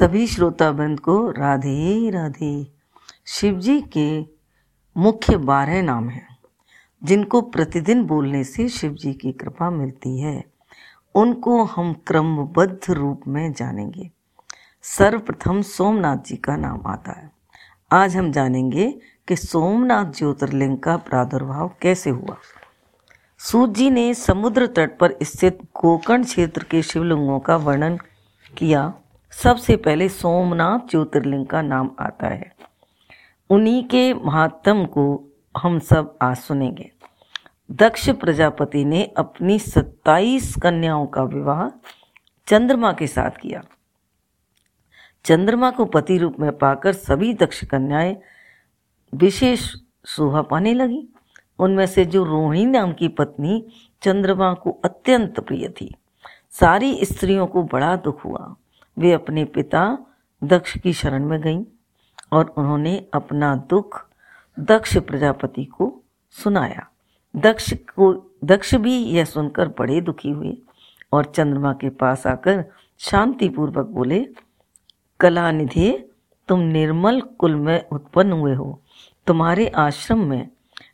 सभी श्रोताबंद को राधे राधे। शिव जी के मुख्य बारह नाम हैं, जिनको प्रतिदिन बोलने से शिव जी की कृपा मिलती है। उनको हम क्रमबद्ध रूप में जानेंगे। सर्वप्रथम सोमनाथ जी का नाम आता है। आज हम जानेंगे कि सोमनाथ ज्योतिर्लिंग का प्रादुर्भाव कैसे हुआ। सूत जी ने समुद्र तट पर स्थित गोकर्ण क्षेत्र के शिवलिंगों का वर्णन किया। सबसे पहले सोमनाथ ज्योतिर्लिंग का नाम आता है। उन्हीं के महात्म को हम सब आज सुनेंगे। दक्ष प्रजापति ने अपनी सत्ताईस कन्याओं का विवाह चंद्रमा के साथ किया। चंद्रमा को पति रूप में पाकर सभी दक्ष कन्याएँ विशेष शोभा पाने लगी। उनमें से जो रोहिणी नाम की पत्नी चंद्रमा को अत्यंत प्रिय थी, सारी स्त्रियों को बड़ा दुख हुआ। वे अपने पिता दक्ष की शरण में गईं और उन्होंने अपना दुख दक्ष प्रजापति को सुनाया। दक्ष को, दक्ष भी यह सुनकर बड़े दुखी हुए और चंद्रमा के पास आकर शांतिपूर्वक बोले कला निधि तुम निर्मल कुल में उत्पन्न हुए हो। तुम्हारे आश्रम में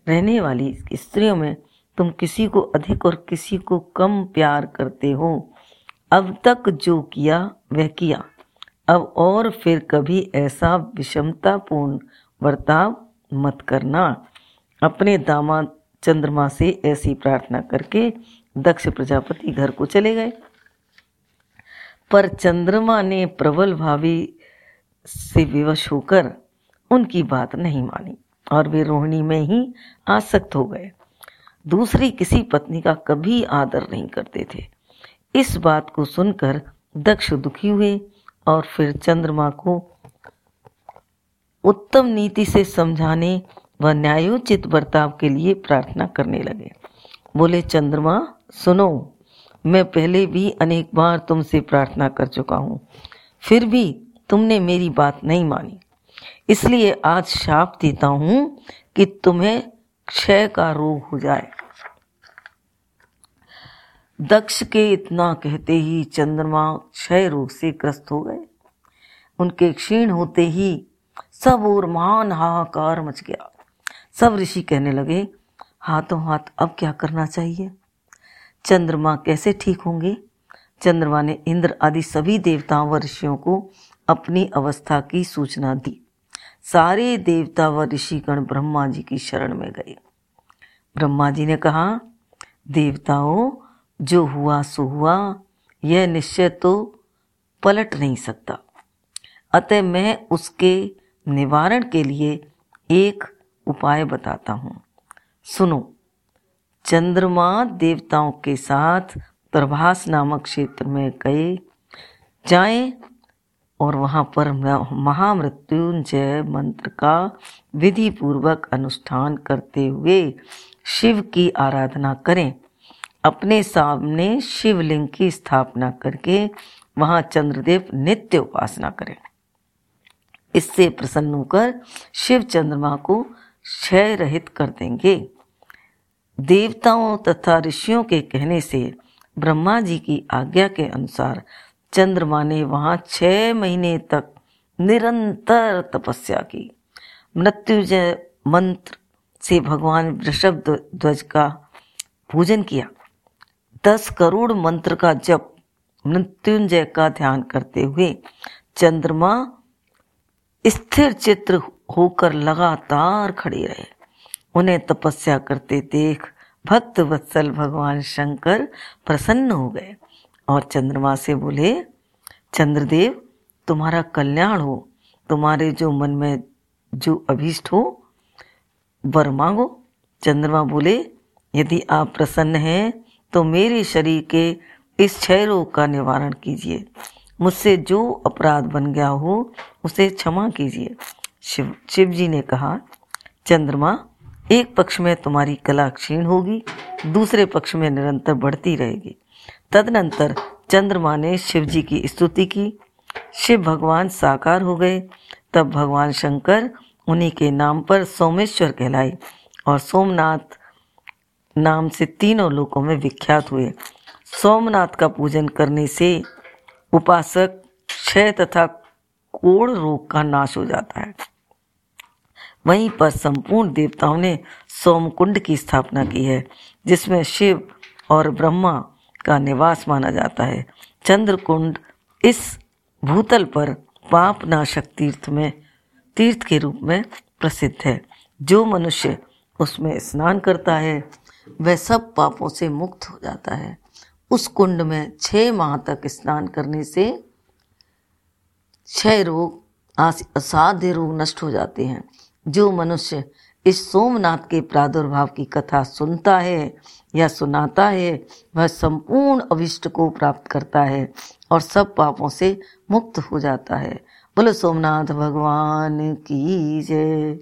रहने वाली स्त्रियों में तुम किसी को अधिक और किसी को कम प्यार करते हो। अब तक जो किया वह किया। अब और फिर कभी ऐसा विषमतापूर्ण बर्ताव मत करना। अपने दामाद चंद्रमा से ऐसी प्रार्थना करके दक्ष प्रजापति घर को चले गए। पर चंद्रमा ने प्रबल भावी से विवश होकर उनकी बात नहीं मानी और वे रोहिणी में ही आसक्त हो गए। दूसरी किसी पत्नी का कभी आदर नहीं करते थे। इस बात को सुनकर दक्ष दुखी हुए और फिर चंद्रमा को उत्तम नीति से समझाने व न्यायोचित बर्ताव के लिए प्रार्थना करने लगे। बोले, चंद्रमा, सुनो, मैं पहले भी अनेक बार तुमसे प्रार्थना कर चुका हूँ, फिर भी तुमने मेरी बात नहीं मानी। इसलिए आज शाप देता हूँ कि तुम्हें क्षय का रोग हो जाए। दक्ष के इतना कहते ही चंद्रमा क्षय रोग से ग्रस्त हो गए। उनके क्षीण होते ही सब और महान हाहाकार मच गया। सब ऋषि कहने लगे, हाथों हाथ अब क्या करना चाहिए? चंद्रमा कैसे ठीक होंगे? चंद्रमा ने इंद्र आदि सभी देवताओं व ऋषियों को अपनी अवस्था की सूचना दी। सारे देवता व ऋषिगण ब्रह्मा जी की शरण में गए। ब्रह्मा जी ने कहा, देवताओं जो हुआ सो हुआ, यह निश्चय तो पलट नहीं सकता। अतः मैं उसके निवारण के लिए एक उपाय बताता हूँ। सुनो, चंद्रमा देवताओं के साथ प्रभास नामक क्षेत्र में गए, जाएँ और वहाँ पर महामृत्युंजय मंत्र का विधि पूर्वक अनुष्ठान करते हुए शिव की आराधना करें। अपने सामने शिवलिंग की स्थापना करके वहाँ चंद्रदेव नित्य उपासना करें। इससे प्रसन्न होकर शिव चंद्रमा को क्षय रहित कर देंगे। देवताओं तथा ऋषियों के कहने से ब्रह्मा जी की आज्ञा के अनुसार चंद्रमा ने वहाँ छह महीने तक निरंतर तपस्या की। मृत्युजय मंत्र से भगवान वृषभ ध्वज का पूजन किया। दस करोड़ मंत्र का जप, मृत्युंजय का ध्यान करते हुए चंद्रमा स्थिर चित्र होकर लगातार खड़े रहे। उन्हें तपस्या करते देख भक्त वत्सल भगवान शंकर प्रसन्न हो गए और चंद्रमा से बोले, चंद्रदेव, तुम्हारा कल्याण हो। तुम्हारे जो मन में जो अभीष्ट हो, वर मांगो। चंद्रमा बोले, यदि आप प्रसन्न हैं तो मेरे शरीर के इस क्षय रोग का निवारण कीजिए। मुझसे जो अपराध बन गया हो, उसे क्षमा कीजिए। शिव शिव जी ने कहा, चंद्रमा, एक पक्ष में तुम्हारी कला क्षीण होगी, दूसरे पक्ष में निरंतर बढ़ती रहेगी। तदनंतर चंद्रमा ने शिव जी की स्तुति की। शिव भगवान साकार हो गए। तब भगवान शंकर उन्हीं के नाम पर सोमेश्वर कहलाए और सोमनाथ नाम से तीनों लोकों में विख्यात हुए। सोमनाथ का पूजन करने से उपासक क्षय तथा कोड़ रोग का नाश हो जाता है। वहीं पर संपूर्ण देवताओं ने सोमकुंड की स्थापना की है, जिसमें शिव और ब्रह्मा का निवास माना जाता है। चंद्रकुंड इस भूतल पर पाप नाशक तीर्थ में, तीर्थ के रूप में प्रसिद्ध है। जो मनुष्य उसमें स्नान करता है वह सब पापों से मुक्त हो जाता है। उस कुंड में छह माह तक स्नान करने से क्षय रोग असाध्य रोग नष्ट हो जाते हैं। जो मनुष्य इस सोमनाथ के प्रादुर्भाव की कथा सुनता है या सुनाता है, वह संपूर्ण अविष्ट को प्राप्त करता है और सब पापों से मुक्त हो जाता है। बोलो, सोमनाथ, भगवान की जय।